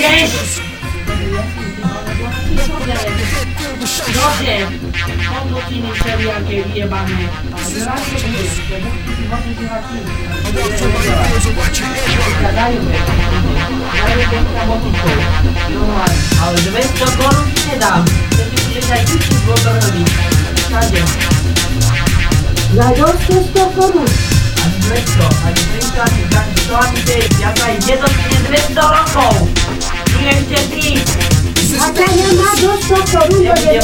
Zakieś! Dobrze! Jebane. Zrazie Gadają Daję go samotniku. No ale żeby to korun nie dam. To nie będzie tak liczyć, bo to robi. Bo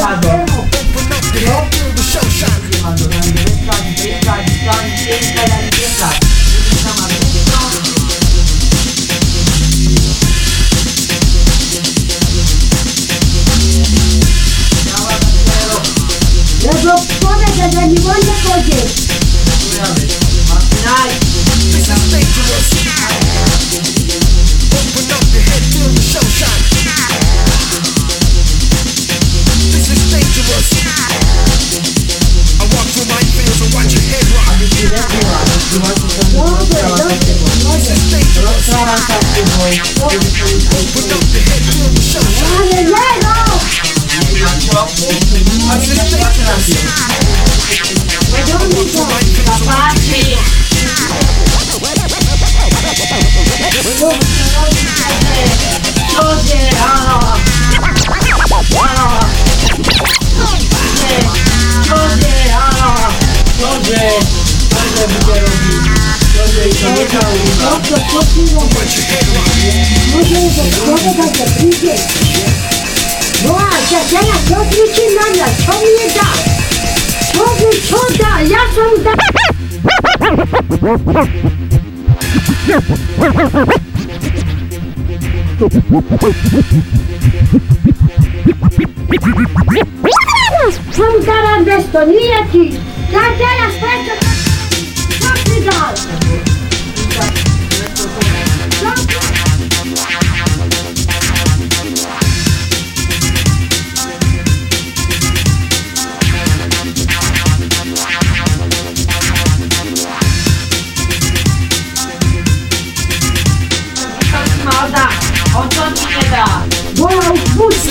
polega, że nie wolno chodzić. Ale są da. Są teraz bez to nie ci. Ja teraz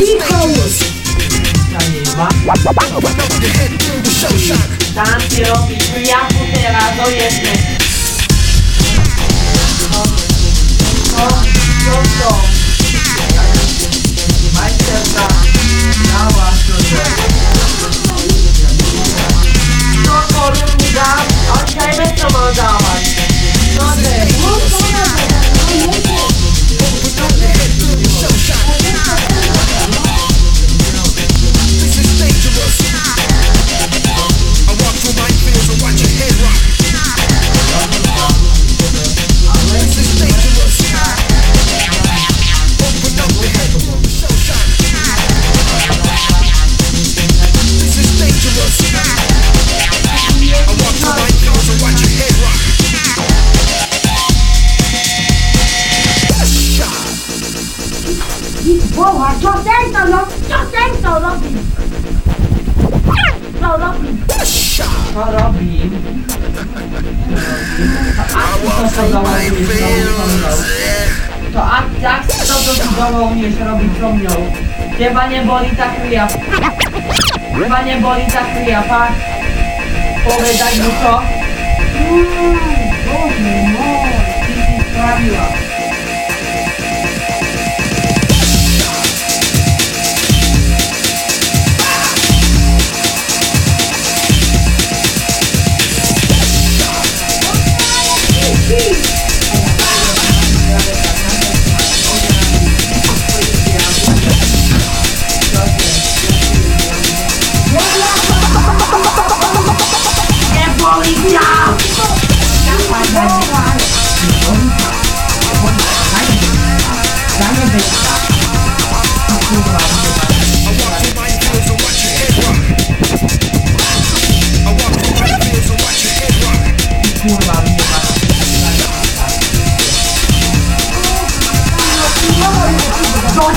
już! Zajeba. Tam się robi jaku teraz, jednej. Boła, co ten to robi? Co ten to robi? Co robi? co robi? To co założyłeś, założył. To akcja, co to założyłeś robić ciągnął. Chyba nie boli ta kryja. Chyba nie boli ta kryja, pak. Powiedz mu co? Boże, no, ty sprawiła.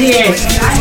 Yes.